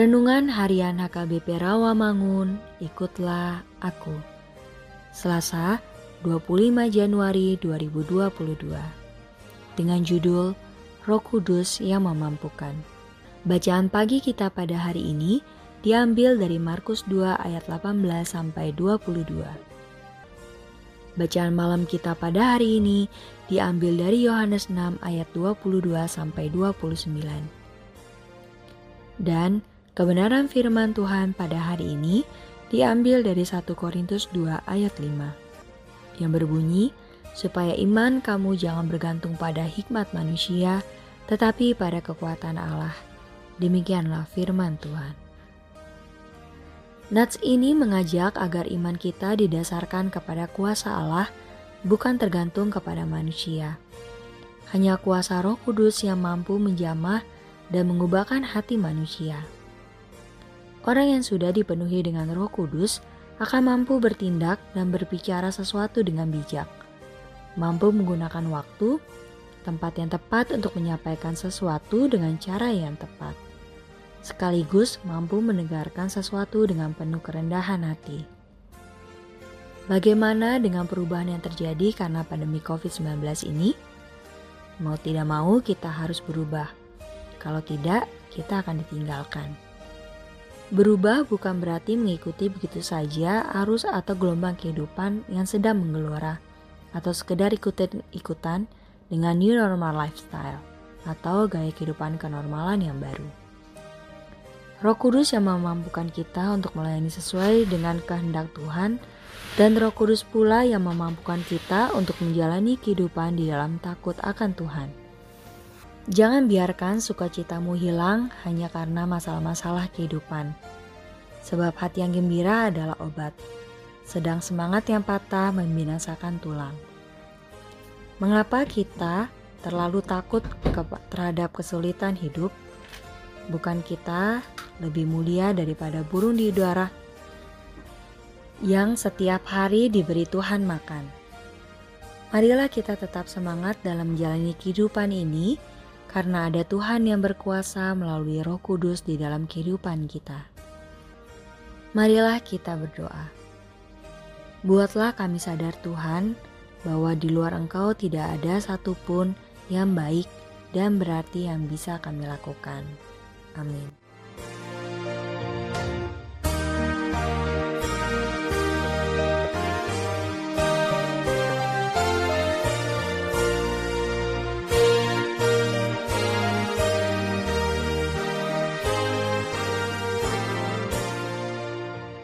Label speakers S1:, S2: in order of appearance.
S1: Renungan Harian HKBP Rawamangun, ikutlah aku. Selasa, 25 Januari 2022. Dengan judul Roh Kudus yang memampukan. Bacaan pagi kita pada hari ini diambil dari Markus 2 ayat 18 sampai 22. Bacaan malam kita pada hari ini diambil dari Yohanes 6 ayat 22 sampai 29. Dan Kebenaran firman Tuhan pada hari ini diambil dari 1 Korintus 2 ayat 5 yang berbunyi, supaya iman kamu jangan bergantung pada hikmat manusia, tetapi pada kekuatan Allah. Demikianlah firman Tuhan. Nats ini mengajak agar iman kita didasarkan kepada kuasa Allah, bukan tergantung kepada manusia. Hanya kuasa Roh Kudus yang mampu menjamah dan mengubahkan hati manusia. Orang yang sudah dipenuhi dengan Roh Kudus akan mampu bertindak dan berbicara sesuatu dengan bijak, mampu menggunakan waktu, tempat yang tepat untuk menyampaikan sesuatu dengan cara yang tepat, sekaligus mampu menegarkan sesuatu dengan penuh kerendahan hati. Bagaimana dengan perubahan yang terjadi karena pandemi COVID-19 ini? Mau tidak mau, kita harus berubah. Kalau tidak, kita akan ditinggalkan. Berubah bukan berarti mengikuti begitu saja arus atau gelombang kehidupan yang sedang menggelora, atau sekedar ikutan-ikutan dengan new normal lifestyle atau gaya kehidupan kenormalan yang baru. Roh Kudus yang memampukan kita untuk melayani sesuai dengan kehendak Tuhan dan Roh Kudus pula yang memampukan kita untuk menjalani kehidupan di dalam takut akan Tuhan. Jangan biarkan sukacitamu hilang hanya karena masalah-masalah kehidupan. Sebab hati yang gembira adalah obat, sedang semangat yang patah membinasakan tulang. Mengapa kita terlalu takut terhadap kesulitan hidup? Bukan kita lebih mulia daripada burung di udara yang setiap hari diberi Tuhan makan. Marilah kita tetap semangat dalam menjalani kehidupan ini karena ada Tuhan yang berkuasa melalui Roh Kudus di dalam kehidupan kita. Marilah kita berdoa. Buatlah kami sadar Tuhan bahwa di luar Engkau tidak ada satupun yang baik dan berarti yang bisa kami lakukan. Amin.